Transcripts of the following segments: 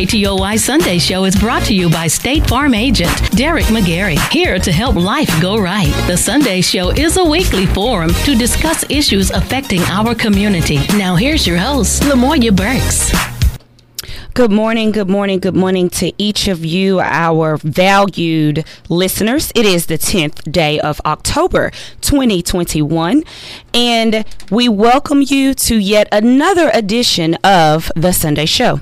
KTOY Sunday Show is brought to you by State Farm agent Derek McGarry, here to help life go right. The Sunday Show is a weekly forum to discuss issues affecting our community. Now, here's your host, Lamoya Burks. Good morning, good morning, good morning to each of you, our valued listeners. It is the 10th day of October 2021, and we welcome you to yet another edition of The Sunday Show.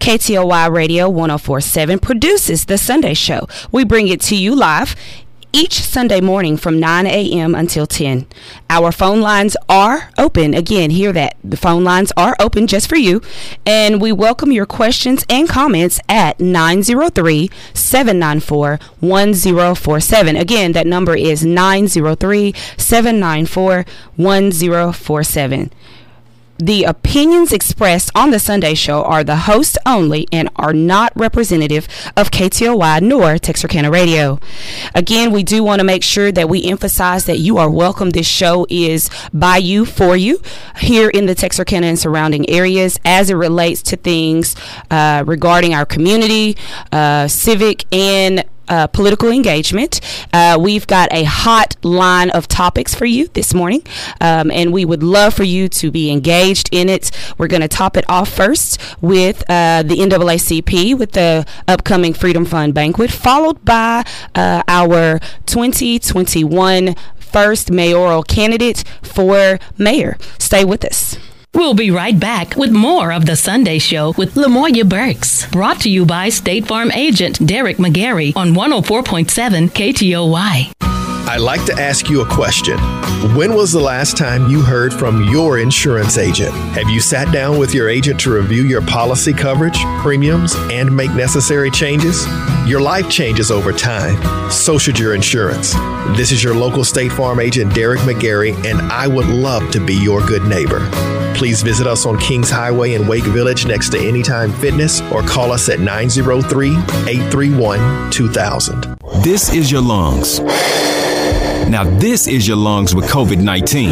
KTOY Radio 1047 produces The Sunday Show. We bring it to you live each Sunday morning from 9 a.m. until 10. Our phone lines are open. Again, hear that. The phone lines are open just for you. And we welcome your questions and comments at 903 794 1047. Again, that number is 903 794 1047. The opinions expressed on the Sunday show are the host only and are not representative of KTOY nor Texarkana Radio. Again, we do want to make sure that we emphasize that you are welcome. This show is by you, for you, here in the Texarkana and surrounding areas as it relates to things uh, regarding our community, uh, civic, and uh, political engagement. Uh, we've got a hot line of topics for you this morning, um, and we would love for you to be engaged in it. We're going to top it off first with uh, the NAACP with the upcoming Freedom Fund banquet, followed by uh, our 2021 first mayoral candidate for mayor. Stay with us. We'll be right back with more of the Sunday Show with Lamoya Burks. Brought to you by State Farm agent Derek McGarry on 104.7 KTOY. I'd like to ask you a question. When was the last time you heard from your insurance agent? Have you sat down with your agent to review your policy coverage, premiums, and make necessary changes? Your life changes over time. So should your insurance. This is your local State Farm agent, Derek McGarry, and I would love to be your good neighbor. Please visit us on Kings Highway in Wake Village next to Anytime Fitness or call us at 903 831 2000. This is your lungs. Now, this is your lungs with COVID 19.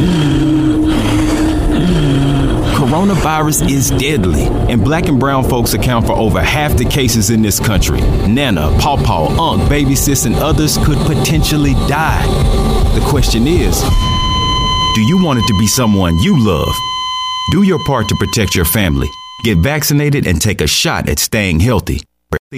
Coronavirus is deadly, and black and brown folks account for over half the cases in this country. Nana, Pawpaw, Unc, Baby Sis, and others could potentially die. The question is do you want it to be someone you love? Do your part to protect your family. Get vaccinated and take a shot at staying healthy.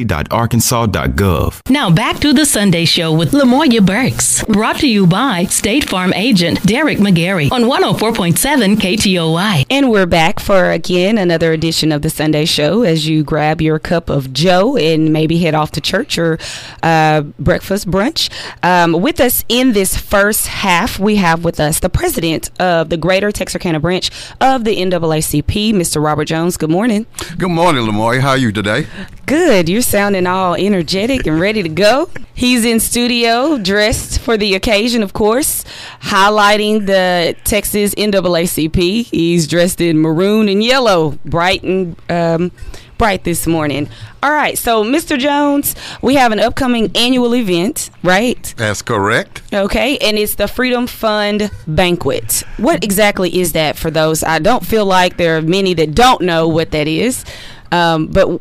Arkansas.gov. Now back to the Sunday Show with Lamoya Burks. Brought to you by State Farm agent Derek McGarry on 104.7 KTOY. And we're back for again another edition of the Sunday Show as you grab your cup of Joe and maybe head off to church or uh, breakfast brunch. Um, with us in this first half, we have with us the president of the Greater Texarkana branch of the NAACP, Mr. Robert Jones. Good morning. Good morning, Lamoy. How are you today? Good. You're sounding all energetic and ready to go. He's in studio, dressed for the occasion, of course, highlighting the Texas NAACP. He's dressed in maroon and yellow, bright and um, bright this morning. All right, so Mr. Jones, we have an upcoming annual event, right? That's correct. Okay, and it's the Freedom Fund Banquet. What exactly is that for those? I don't feel like there are many that don't know what that is. Um, but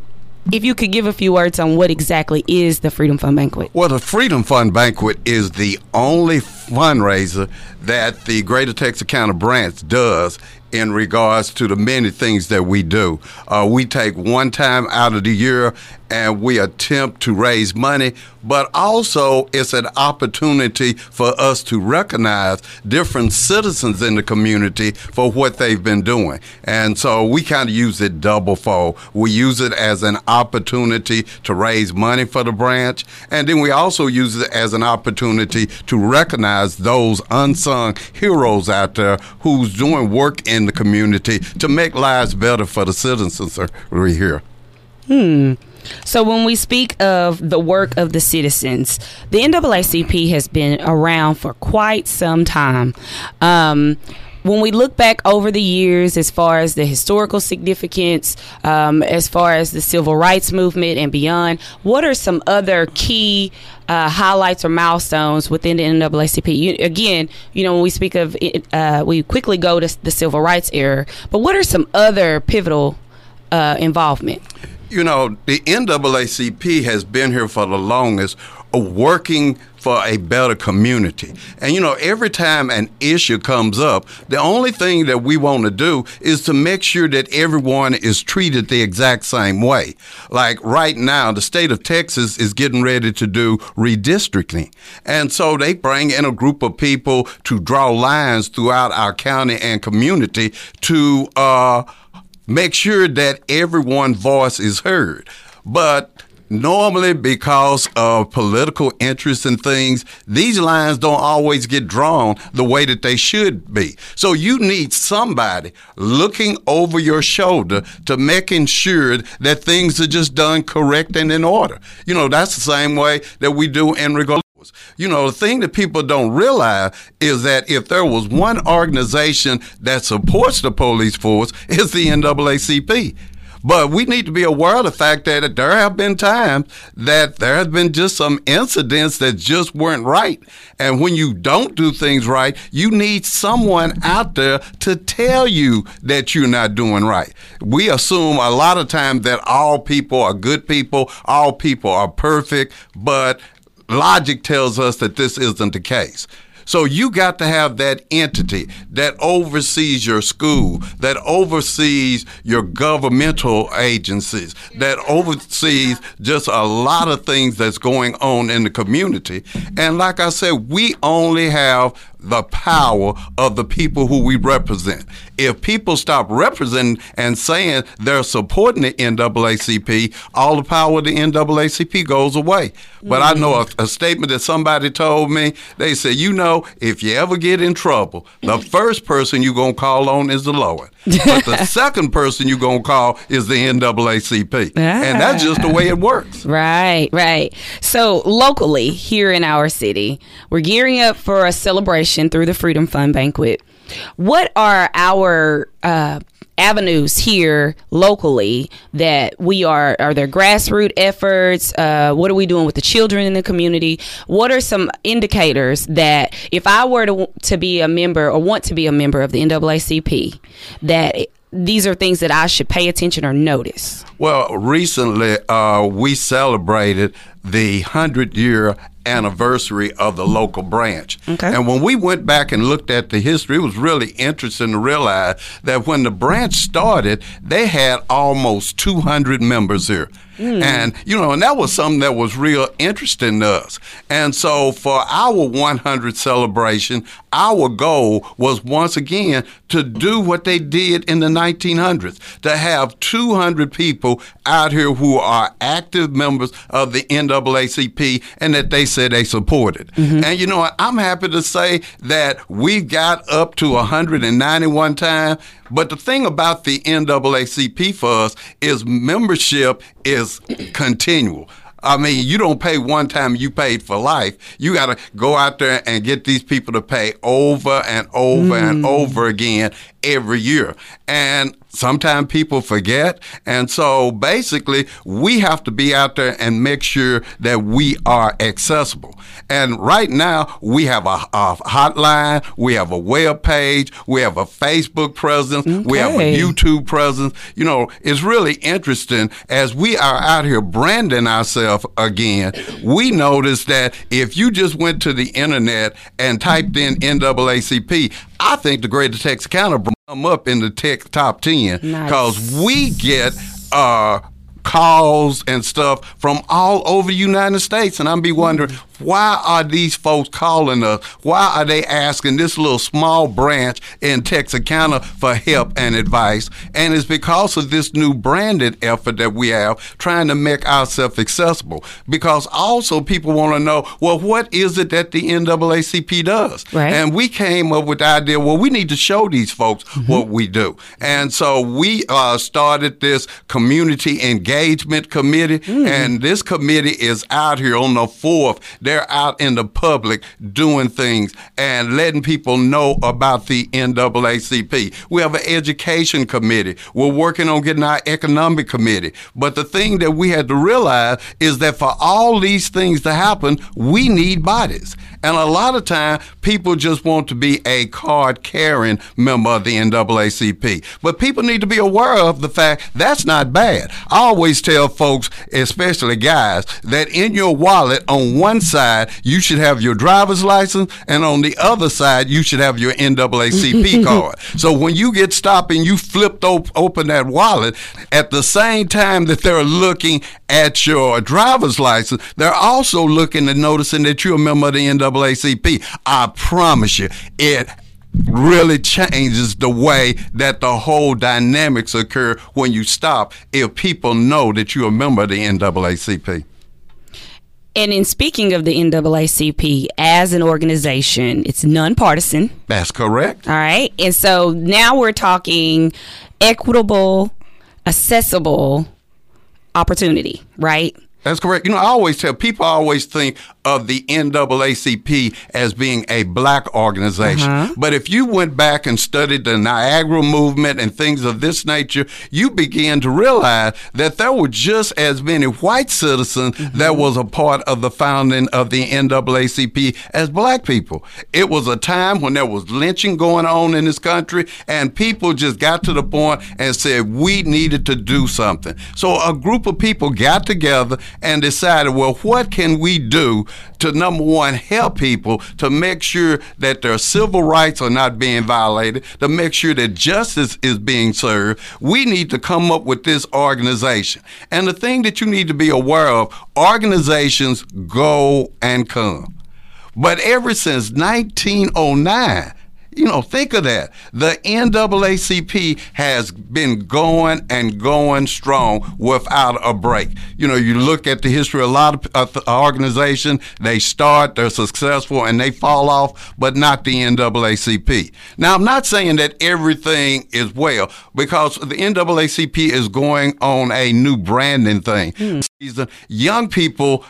if you could give a few words on what exactly is the Freedom Fund Banquet. Well, the Freedom Fund Banquet is the only fundraiser that the Greater Texarkana branch does in regards to the many things that we do. Uh, we take one time out of the year and we attempt to raise money, but also it's an opportunity for us to recognize different citizens in the community for what they've been doing. And so we kind of use it double fold. We use it as an opportunity to raise money for the branch, and then we also use it as an opportunity to recognize those unsung heroes out there who's doing work in the community to make lives better for the citizens here. Hmm. So when we speak of the work of the citizens, the NAACP has been around for quite some time. Um, when we look back over the years, as far as the historical significance, um, as far as the civil rights movement and beyond, what are some other key uh, highlights or milestones within the NAACP? You, again, you know, when we speak of it, uh, we quickly go to the civil rights era, but what are some other pivotal uh, involvement? You know, the NAACP has been here for the longest, uh, working for a better community. And you know, every time an issue comes up, the only thing that we want to do is to make sure that everyone is treated the exact same way. Like right now, the state of Texas is getting ready to do redistricting. And so they bring in a group of people to draw lines throughout our county and community to uh, make sure that everyone's voice is heard. But normally because of political interests and things, these lines don't always get drawn the way that they should be. So you need somebody looking over your shoulder to making sure that things are just done correct and in order. You know, that's the same way that we do in regard you know, the thing that people don't realize is that if there was one organization that supports the police force, it's the NAACP. But we need to be aware of the fact that there have been times that there have been just some incidents that just weren't right. And when you don't do things right, you need someone out there to tell you that you're not doing right. We assume a lot of times that all people are good people, all people are perfect, but logic tells us that this isn't the case. So you got to have that entity that oversees your school, that oversees your governmental agencies, that oversees just a lot of things that's going on in the community. And like I said, we only have the power of the people who we represent. If people stop representing and saying they're supporting the NAACP, all the power of the NAACP goes away. But mm-hmm. I know a, a, statement that somebody told me. They said, you know, if you ever get in trouble, the first person you're going to call on is the Lord. But the second person you're going to call is the NAACP. Ah. And that's just the way it works. Right, right. So locally here in our city, we're gearing up for a celebration through the Freedom Fund banquet. What are our uh, avenues here locally that we are are there grassroots efforts? Uh, what are we doing with the children in the community? What are some indicators that if i were to, to be a member or want to be a member of the naacp that these are things that i should pay attention or notice? Well recently uh, we celebrated the 100 year anniversary of the local branch. Okay. And when we went back and looked at the history, it was really interesting to realize that when the branch started, they had almost 200 members here. Mm. And, you know, and that was something that was real interesting to us. And so for our 100 celebration, our goal was once again to do what they did in the 1900s, to have 200 people out here who are active members of the NAACP and that they said they supported. Mm-hmm. And, you know, what? I'm happy to say that we got up to 191 times but the thing about the NAACP for us is membership is continual. I mean, you don't pay one time, you paid for life. You got to go out there and get these people to pay over and over mm. and over again every year. And sometimes people forget. And so basically, we have to be out there and make sure that we are accessible. And right now, we have a, a hotline, we have a web page, we have a Facebook presence, okay. we have a YouTube presence. You know, it's really interesting as we are out here branding ourselves again. We noticed that if you just went to the internet and typed in NAACP, I think the greater Texarkana come up in the tech top 10 because nice. we get uh, calls and stuff from all over the United States. And I'm be wondering, why are these folks calling us? Why are they asking this little small branch in Texarkana for help and advice? And it's because of this new branded effort that we have trying to make ourselves accessible. Because also people want to know, well, what is it that the NAACP does? Right. And we came up with the idea, well, we need to show these folks mm-hmm. what we do. And so we uh, started this community engagement committee, mm. and this committee is out here on the 4th they're out in the public doing things and letting people know about the NAACP. We have an education committee. We're working on getting our economic committee. But the thing that we had to realize is that for all these things to happen, we need bodies. And a lot of time, people just want to be a card carrying member of the NAACP. But people need to be aware of the fact that's not bad. I always tell folks, especially guys, that in your wallet on one side you should have your driver's license, and on the other side you should have your NAACP card. So when you get stopped and you flipped op- open that wallet, at the same time that they're looking at your driver's license, they're also looking and noticing that you're a member of the NAACP. I promise you, it really changes the way that the whole dynamics occur when you stop if people know that you're a member of the NAACP. And in speaking of the NAACP as an organization, it's nonpartisan. That's correct. All right. And so now we're talking equitable, accessible opportunity, right? That's correct. You know, I always tell people I always think of the NAACP as being a black organization. Uh-huh. But if you went back and studied the Niagara movement and things of this nature, you begin to realize that there were just as many white citizens mm-hmm. that was a part of the founding of the NAACP as black people. It was a time when there was lynching going on in this country, and people just got to the point and said we needed to do something. So a group of people got together and decided, well, what can we do to number one, help people to make sure that their civil rights are not being violated, to make sure that justice is being served. We need to come up with this organization. And the thing that you need to be aware of organizations go and come. But ever since 1909, you know, think of that. The NAACP has been going and going strong without a break. You know, you look at the history of a lot of uh, organizations, they start, they're successful, and they fall off, but not the NAACP. Now, I'm not saying that everything is well, because the NAACP is going on a new branding thing. Mm. Young people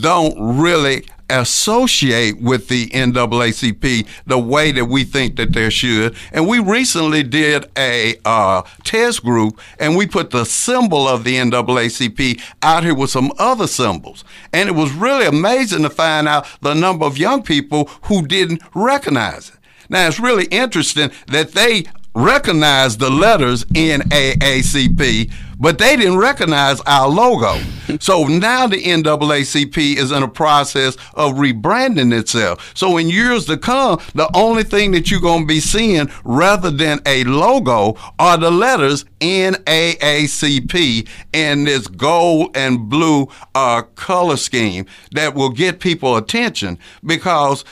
don't really associate with the NAACP the way that we think that they should. And we recently did a uh, test group and we put the symbol of the NAACP out here with some other symbols. And it was really amazing to find out the number of young people who didn't recognize it. Now, it's really interesting that they recognize the letters NAACP, but they didn't recognize our logo. so now the NAACP is in a process of rebranding itself. So in years to come, the only thing that you're going to be seeing rather than a logo are the letters NAACP in this gold and blue uh, color scheme that will get people attention because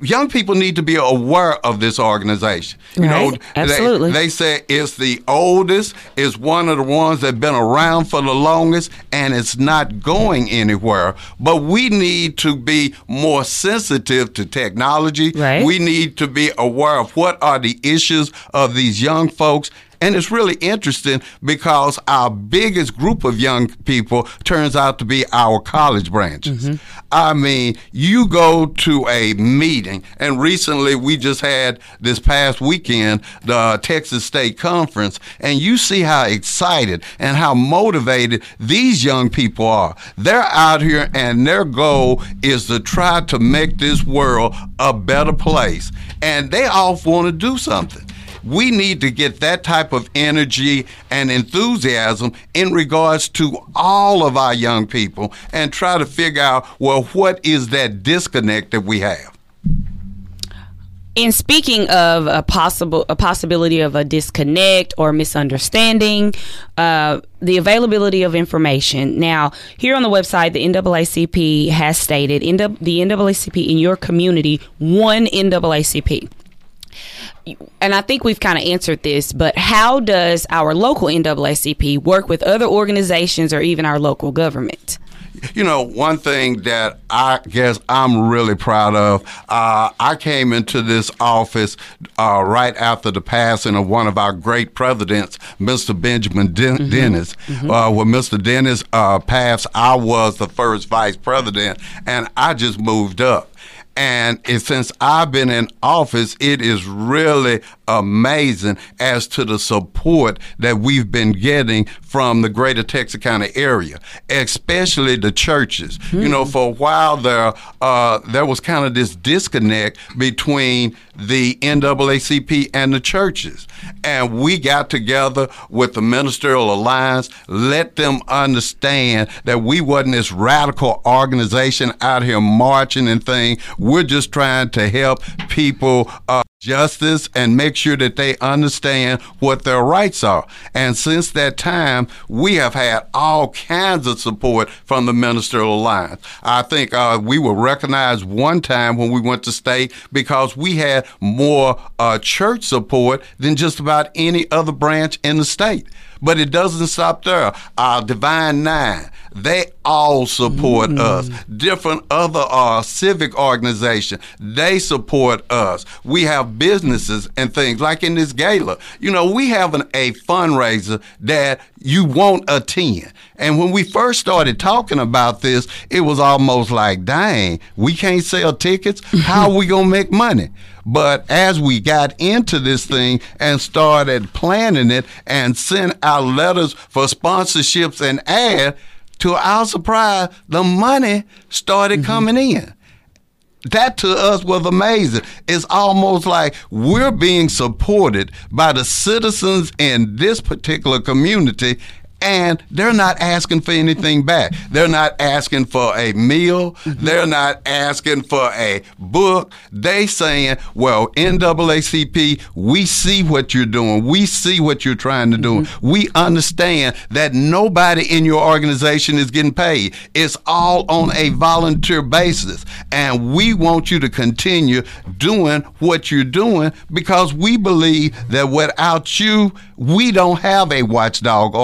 young people need to be aware of this organization. You right. know, absolutely. They, they say it's the oldest, it's one of the ones that been around for the longest, and it's not going anywhere. But we need to be more sensitive to technology. Right. We need to be aware of what are the issues of these young folks and it's really interesting because our biggest group of young people turns out to be our college branches. Mm-hmm. I mean, you go to a meeting, and recently we just had this past weekend the Texas State Conference, and you see how excited and how motivated these young people are. They're out here, and their goal is to try to make this world a better place, and they all want to do something. We need to get that type of energy and enthusiasm in regards to all of our young people and try to figure out, well, what is that disconnect that we have? In speaking of a possible a possibility of a disconnect or misunderstanding, uh, the availability of information. Now, here on the website, the NAACP has stated the NAACP in your community, one NAACP and I think we've kind of answered this, but how does our local NAACP work with other organizations or even our local government? You know, one thing that I guess I'm really proud of, uh, I came into this office uh, right after the passing of one of our great presidents, Mr. Benjamin mm-hmm. Dennis. Mm-hmm. Uh, when Mr. Dennis uh, passed, I was the first vice president, and I just moved up. And since I've been in office, it is really amazing as to the support that we've been getting from the greater Texarkana area, especially the churches. Hmm. You know, hmm. for a while there, uh, there was kind of this disconnect between the NAACP and the churches. And we got together with the Ministerial Alliance, let them understand that we wasn't this radical organization out here marching and thing. We're just trying to help people uh, justice and make sure that they understand what their rights are. And since that time, we have had all kinds of support from the Ministerial Alliance. I think uh, we were recognized one time when we went to state because we had more uh, church support than just about any other branch in the state. But it doesn't stop there. Our Divine Nine, they all support mm. us. Different other uh, civic organizations, they support us. We have businesses and things like in this gala. You know, we have an, a fundraiser that you won't attend. And when we first started talking about this, it was almost like, dang, we can't sell tickets. How are we going to make money? But as we got into this thing and started planning it and sent out letters for sponsorships and ad, to our surprise, the money started mm-hmm. coming in that to us was amazing. It's almost like we're being supported by the citizens in this particular community and they're not asking for anything back. They're not asking for a meal. Mm-hmm. They're not asking for a book. They saying, well, NAACP, we see what you're doing. We see what you're trying to do. Mm-hmm. We understand that nobody in your organization is getting paid. It's all on a volunteer basis. And we want you to continue doing what you're doing because we believe that without you, we don't have a watchdog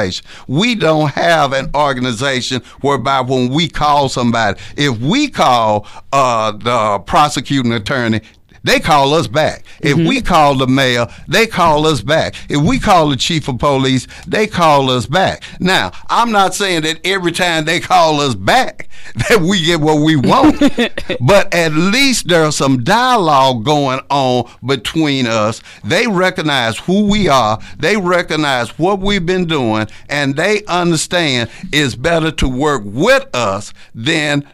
organization. We don't have an organization whereby when we call somebody, if we call uh, the prosecuting attorney they call us back. If mm-hmm. we call the mayor, they call us back. If we call the chief of police, they call us back. Now, I'm not saying that every time they call us back that we get what we want, but at least there's some dialogue going on between us. They recognize who we are, they recognize what we've been doing, and they understand it's better to work with us than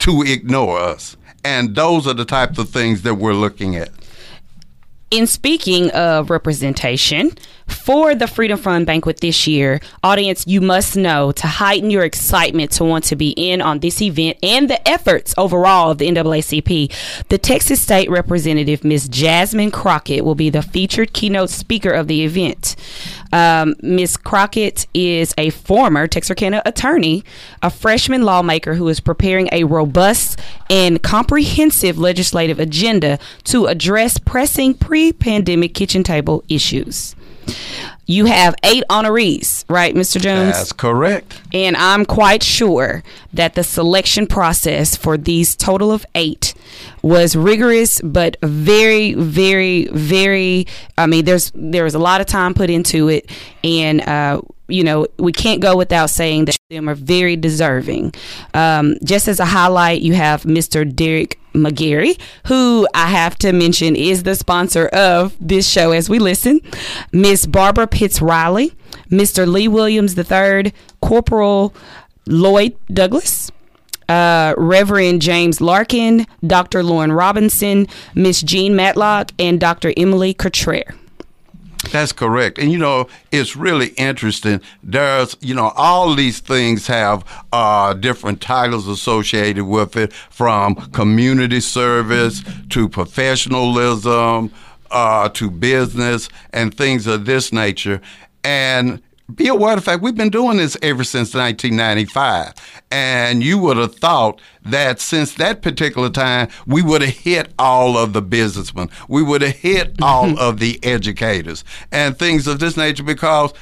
to ignore us. And those are the types of things that we're looking at. In speaking of representation, for the Freedom Fund banquet this year, audience, you must know to heighten your excitement to want to be in on this event and the efforts overall of the NAACP. The Texas State Representative, Ms. Jasmine Crockett, will be the featured keynote speaker of the event. Um, Ms. Crockett is a former Texarkana attorney, a freshman lawmaker who is preparing a robust and comprehensive legislative agenda to address pressing pre pandemic kitchen table issues. You have eight honorees, right, Mr. Jones? That's correct. And I'm quite sure that the selection process for these total of eight was rigorous, but very, very, very. I mean, there's there was a lot of time put into it, and uh, you know, we can't go without saying that them are very deserving. Um, just as a highlight, you have Mr. Derek McGarry, who I have to mention is the sponsor of this show as we listen, Miss Barbara Pitts Riley, Mr. Lee Williams III, Corporal Lloyd Douglas, uh, Reverend James Larkin, Dr. Lauren Robinson, Miss Jean Matlock, and Dr. Emily Cottrell. That's correct. And you know, it's really interesting. There's, you know, all these things have uh, different titles associated with it from community service to professionalism uh, to business and things of this nature. And be aware of the fact we've been doing this ever since 1995. And you would have thought that since that particular time, we would have hit all of the businessmen, we would have hit all of the educators and things of this nature because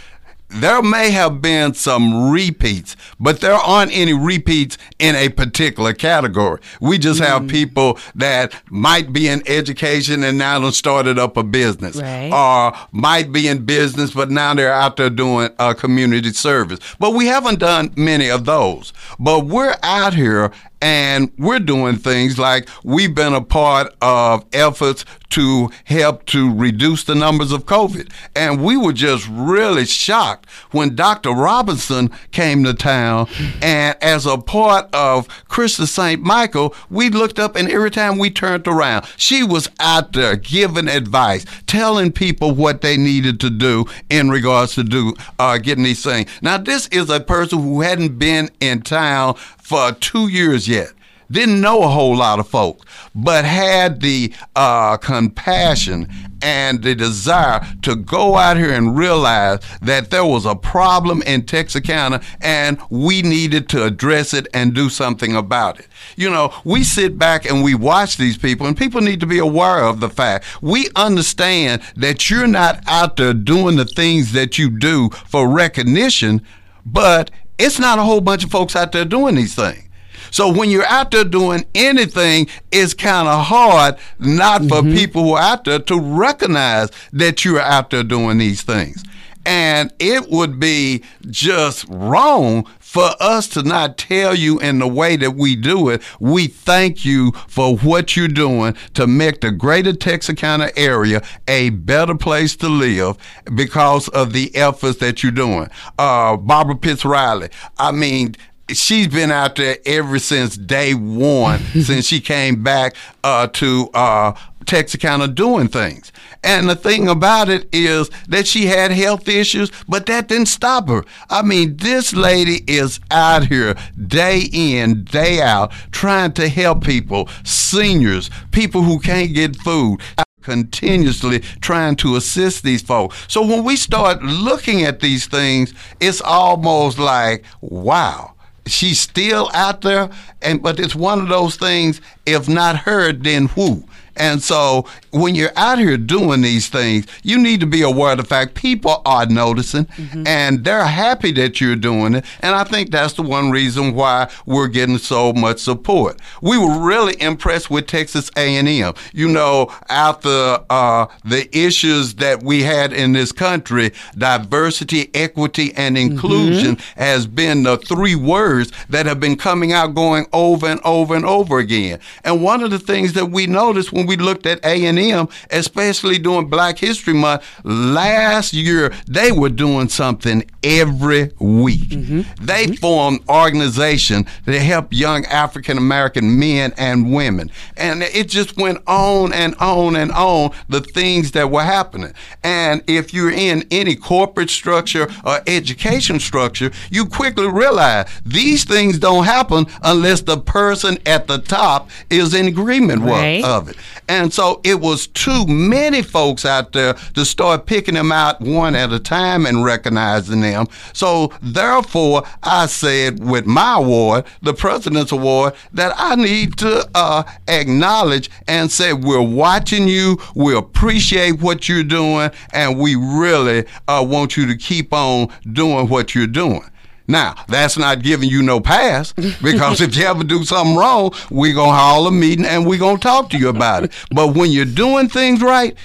there may have been some repeats, but there aren't any repeats in a particular category. We just mm. have people that might be in education and now they started up a business, right. or might be in business but now they're out there doing a community service. But we haven't done many of those. But we're out here and we're doing things like we've been a part of efforts to help to reduce the numbers of COVID. And we were just really shocked when Dr. Robinson came to town, and as a part of CHRISTUS St. Michael, we looked up, and every time we turned around, she was out there giving advice, telling people what they needed to do in regards to do uh, getting these things. Now, this is a person who hadn't been in town for two years yet didn't know a whole lot of folks, but had the uh, compassion and the desire to go out here and realize that there was a problem in Texarkana and we needed to address it and do something about it. You know, we sit back and we watch these people, and people need to be aware of the fact we understand that you're not out there doing the things that you do for recognition, but it's not a whole bunch of folks out there doing these things. So when you're out there doing anything, it's kind of hard not for mm-hmm. people who are out there to recognize that you're out there doing these things. And it would be just wrong for us to not tell you in the way that we do it. We thank you for what you're doing to make the greater Texarkana area a better place to live because of the efforts that you're doing. Uh, Barbara Pitts Riley, I mean, she's been out there ever since day one, since she came back uh, to uh, Texarkana doing things. And the thing about it is that she had health issues, but that didn't stop her. I mean, this lady is out here day in, day out, trying to help people, seniors, people who can't get food continuously trying to assist these folks. So when we start looking at these things, it's almost like, wow she's still out there and but it's one of those things if not her then who and so when you're out here doing these things, you need to be aware of the fact people are noticing mm-hmm. and they're happy that you're doing it. And I think that's the one reason why we're getting so much support. We were really impressed with Texas A&M. You know, after uh, the issues that we had in this country, diversity, equity, and mm-hmm. inclusion mm-hmm. has been the three words that have been coming out going over and over and over again. And one of the things that we noticed when we looked at A&M, especially during Black History Month, last year they were doing something every week. Mm-hmm. They mm-hmm. formed organization to help young African American men and women. And it just went on and on and on the things that were happening. And if you're in any corporate structure or education structure, you quickly realize these things don't happen unless the person at the top is in agreement right. of it. And so it was too many folks out there to start picking them out one at a time and recognizing them. So therefore, I said with my award, the President's Award, that I need to uh, acknowledge and say we're watching you, we appreciate what you're doing, and we really uh, want you to keep on doing what you're doing. Now, that's not giving you no pass because if you ever do something wrong, we're going to haul a meeting and we're going to talk to you about it. But when you're doing things right,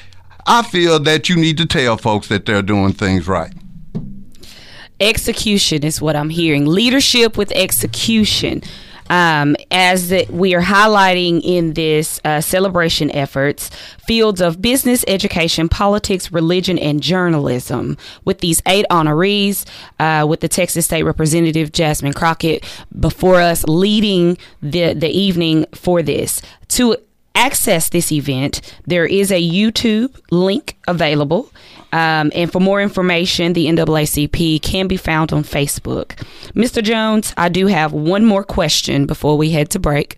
I feel that you need to tell folks that they're doing things right. Execution is what I'm hearing. Leadership with execution um, as we are highlighting in this uh, celebration efforts, fields of business, education, politics, religion, and journalism. With these eight honorees, uh, with the Texas State Representative Jasmine Crockett before us leading the, the evening for this. To access this event, there is a YouTube link available. Um, and for more information, the NAACP can be found on Facebook. Mr. Jones, I do have one more question before we head to break.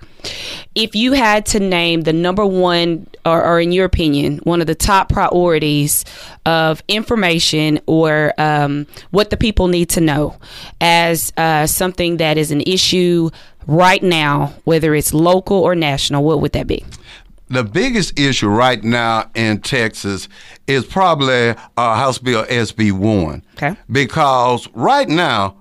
If you had to name the number one, or, or in your opinion, one of the top priorities of information or um, what the people need to know as uh, something that is an issue right now, whether it's local or national, what would that be? The biggest issue right now in Texas is probably uh, House Bill SB 1. Okay. Because right now,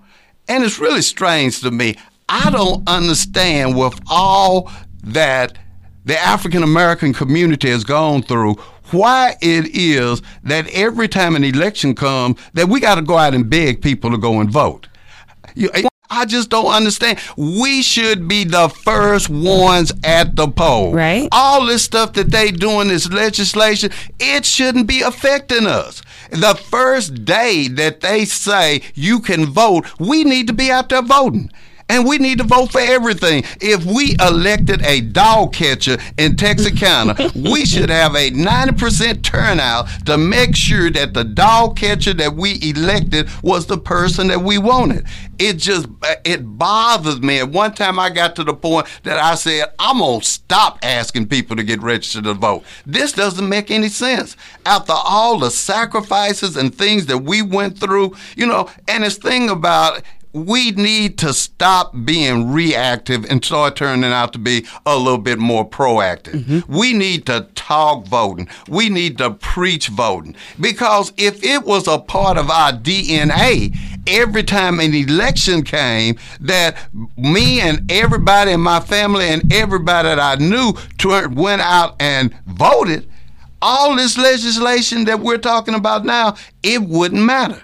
and it's really strange to me, I don't understand with all that the African American community has gone through why it is that every time an election comes that we got to go out and beg people to go and vote. You, I just don't understand. We should be the first ones at the poll. Right. All this stuff that they doing, this legislation, it shouldn't be affecting us. The first day that they say you can vote, we need to be out there voting. And we need to vote for everything. If we elected a dog catcher in Texarkana, we should have a 90% turnout to make sure that the dog catcher that we elected was the person that we wanted. It just, it bothers me. At one time I got to the point that I said, I'm to stop asking people to get registered to vote. This doesn't make any sense. After all the sacrifices and things that we went through, you know, and this thing about we need to stop being reactive and start turning out to be a little bit more proactive. Mm-hmm. We need to talk voting. We need to preach voting. Because if it was a part of our DNA, every time an election came, that me and everybody in my family and everybody that I knew went out and voted, all this legislation that we're talking about now, it wouldn't matter.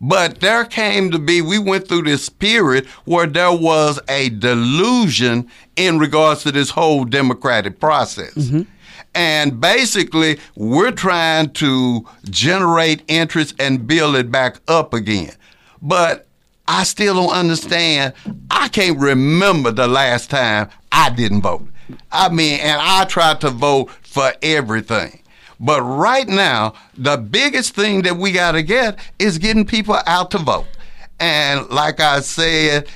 But there came to be, we went through this period where there was a delusion in regards to this whole democratic process. Mm-hmm. And basically, we're trying to generate interest and build it back up again. But I still don't understand. I can't remember the last time I didn't vote. I mean, and I tried to vote for everything. But right now, the biggest thing that we got to get is getting people out to vote. And like I said,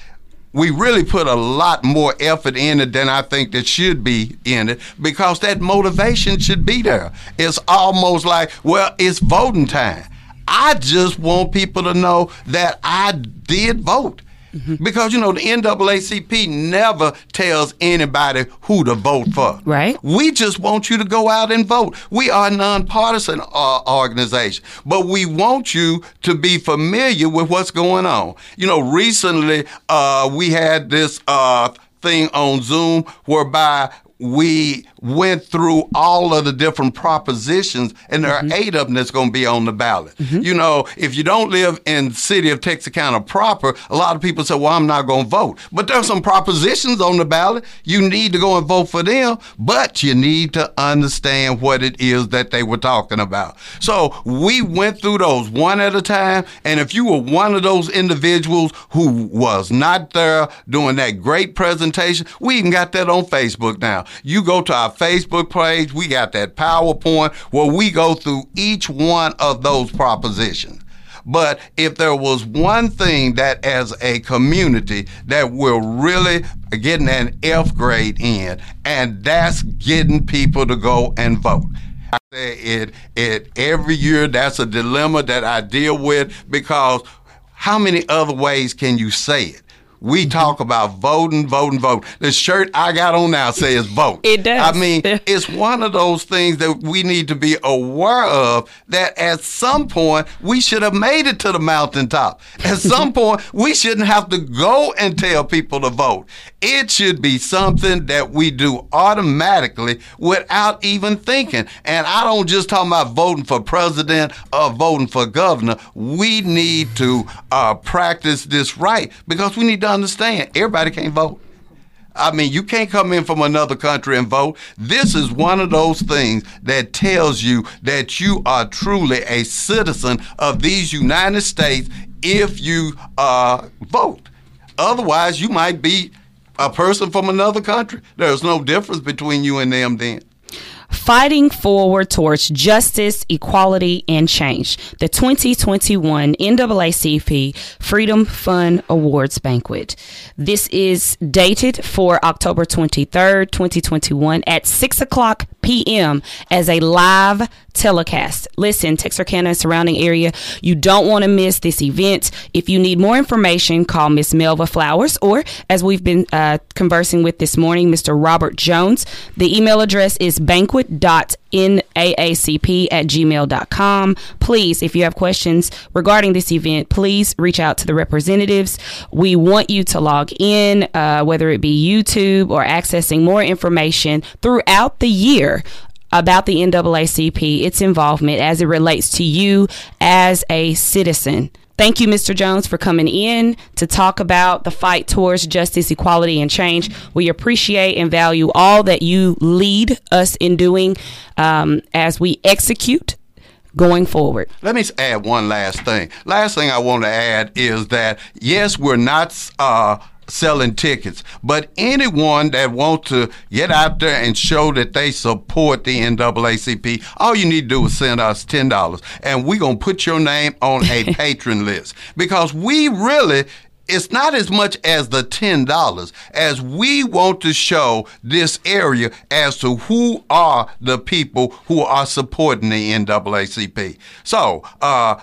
we really put a lot more effort in it than I think that should be in it because that motivation should be there. It's almost like, well, it's voting time. I just want people to know that I did vote. Mm-hmm. Because you know the NAACP never tells anybody who to vote for. Right. We just want you to go out and vote. We are a nonpartisan uh, organization, but we want you to be familiar with what's going on. You know, recently uh, we had this uh, thing on Zoom whereby we went through all of the different propositions, and there mm-hmm. are eight of them that's going to be on the ballot. Mm-hmm. You know, if you don't live in city of Texarkana proper, a lot of people say, "Well, I'm not going to vote." But there's some propositions on the ballot. You need to go and vote for them, but you need to understand what it is that they were talking about. So we went through those one at a time, and if you were one of those individuals who was not there doing that great presentation, we even got that on Facebook now. You go to our Facebook page, we got that PowerPoint where we go through each one of those propositions. But if there was one thing that as a community that we're really getting an F grade in, and that's getting people to go and vote. I say it, it every year that's a dilemma that I deal with because how many other ways can you say it? We mm-hmm. talk about voting, voting, voting. The shirt I got on now says vote. It does. I mean, it's one of those things that we need to be aware of that at some point we should have made it to the mountaintop. At some point, we shouldn't have to go and tell people to vote. It should be something that we do automatically without even thinking. And I don't just talk about voting for president or voting for governor. We need to uh, practice this right because we need to understand everybody can't vote. I mean, you can't come in from another country and vote. This is one of those things that tells you that you are truly a citizen of these United States if you uh, vote. Otherwise, you might be a person from another country. There's no difference between you and them then fighting forward towards justice, equality, and change. The 2021 NAACP Freedom Fund Awards Banquet. This is dated for October 23rd, 2021 at 6 o'clock p.m. as a live telecast. Listen, Texarkana and surrounding area, you don't want to miss this event. If you need more information, call Miss Melva Flowers or, as we've been uh, conversing with this morning, Mr. Robert Jones. The email address is banquet.naacp at gmail.com. Please, if you have questions regarding this event, please reach out to the representatives. We want you to log in, uh, whether it be YouTube or accessing more information throughout the year about the NAACP, its involvement as it relates to you as a citizen Thank you, Mr. Jones, for coming in to talk about the fight towards justice, equality, and change. We appreciate and value all that you lead us in doing um, as we execute going forward. Let me add one last thing. Last thing I want to add is that yes, we're not. Uh, selling tickets. But anyone that wants to get out there and show that they support the NAACP, all you need to do is send us ten dollars, and we're gonna put your name on a patron list because we really. It's not as much as the $10 as we want to show this area as to who are the people who are supporting the NAACP. So, uh,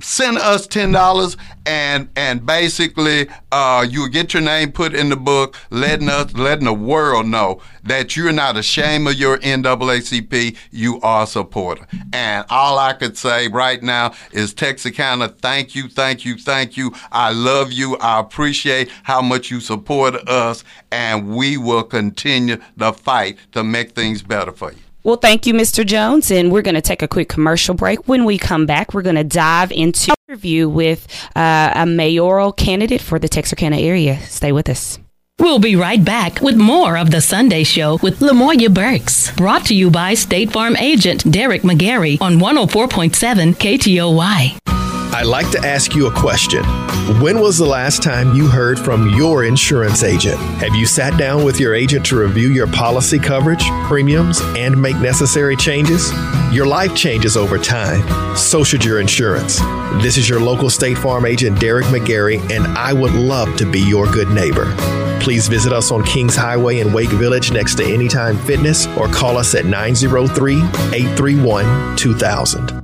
send us ten dollars and and basically uh, you get your name put in the book, letting us letting the world know that you're not ashamed of your NAACP, you are a supporter. And all I could say right now is Texarkana, thank you, thank you, thank you. I love you. I appreciate how much you support us, and we will continue the fight to make things better for you. Well, thank you, Mr. Jones. And we're going to take a quick commercial break. When we come back, we're going to dive into an interview with uh, a mayoral candidate for the Texarkana area. Stay with us. We'll be right back with more of the Sunday Show with Lamoya Burks, brought to you by State Farm agent Derek McGarry on 104.7 KTOY. I'd like to ask you a question. When was the last time you heard from your insurance agent? Have you sat down with your agent to review your policy coverage, premiums, and make necessary changes? Your life changes over time. So should your insurance. This is your local State Farm agent, Derek McGarry, and I would love to be your good neighbor. Please visit us on Kings Highway in Wake Village next to Anytime Fitness or call us at 903 831 2000.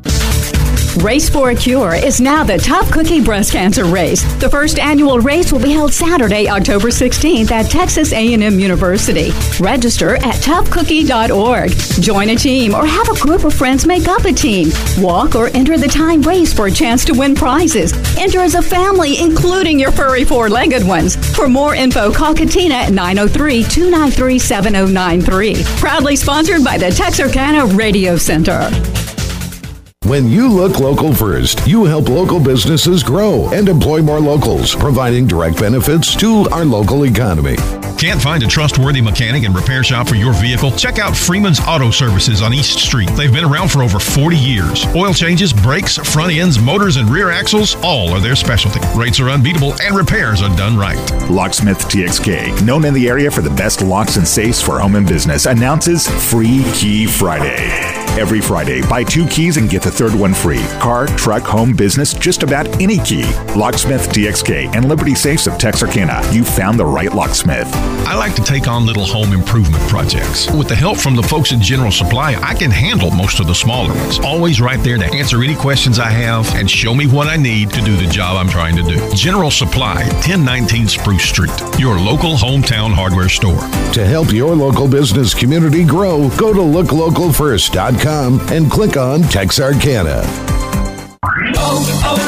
Race for a Cure is now the Tough Cookie Breast Cancer Race. The first annual race will be held Saturday, October 16th at Texas A&M University. Register at toughcookie.org. Join a team or have a group of friends make up a team. Walk or enter the time race for a chance to win prizes. Enter as a family, including your furry four-legged ones. For more info, call Katina at 903-293-7093. Proudly sponsored by the Texarkana Radio Center. When you look local first, you help local businesses grow and employ more locals, providing direct benefits to our local economy. Can't find a trustworthy mechanic and repair shop for your vehicle? Check out Freeman's Auto Services on East Street. They've been around for over 40 years. Oil changes, brakes, front ends, motors, and rear axles, all are their specialty. Rates are unbeatable and repairs are done right. Locksmith TXK, known in the area for the best locks and safes for home and business, announces Free Key Friday. Every Friday, buy two keys and get the third one free. Car, truck, home, business, just about any key. Locksmith TXK and Liberty Safes of Texarkana. You found the right locksmith. I like to take on little home improvement projects. With the help from the folks at General Supply, I can handle most of the smaller ones. Always right there to answer any questions I have and show me what I need to do the job I'm trying to do. General Supply, 1019 Spruce Street, your local hometown hardware store. To help your local business community grow, go to looklocalfirst.com and click on Texarkana. Oh, oh, oh, O'Reilly!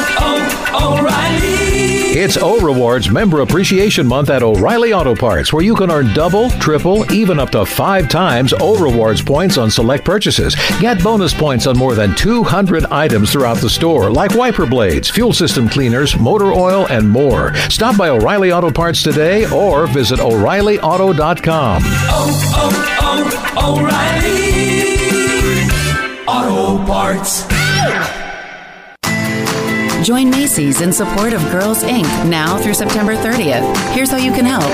It's O Rewards Member Appreciation Month at O'Reilly Auto Parts, where you can earn double, triple, even up to five times O Rewards points on select purchases. Get bonus points on more than 200 items throughout the store, like wiper blades, fuel system cleaners, motor oil, and more. Stop by O'Reilly Auto Parts today or visit O'ReillyAuto.com. Oh, oh, oh, O'Reilly! Auto Parts. Join Macy's in support of Girls Inc. now through September 30th. Here's how you can help.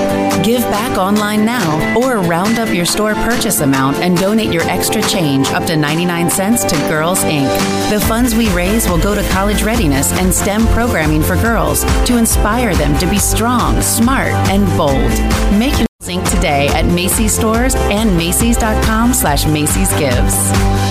Give back online now or round up your store purchase amount and donate your extra change up to 99 cents to Girls Inc. The funds we raise will go to college readiness and STEM programming for girls to inspire them to be strong, smart, and bold. Make your Inc. today at Macy's stores and Macy's.com slash Macy's Gives.